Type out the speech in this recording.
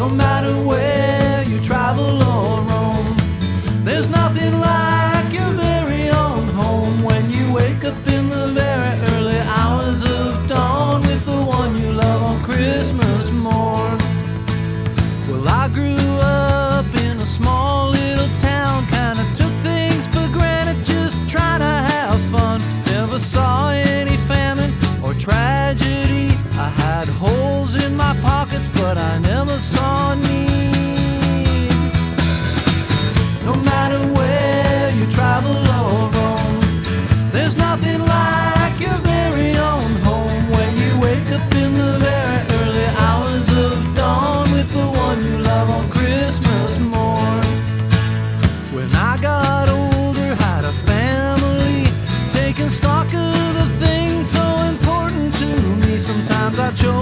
no matter where you travel on. such a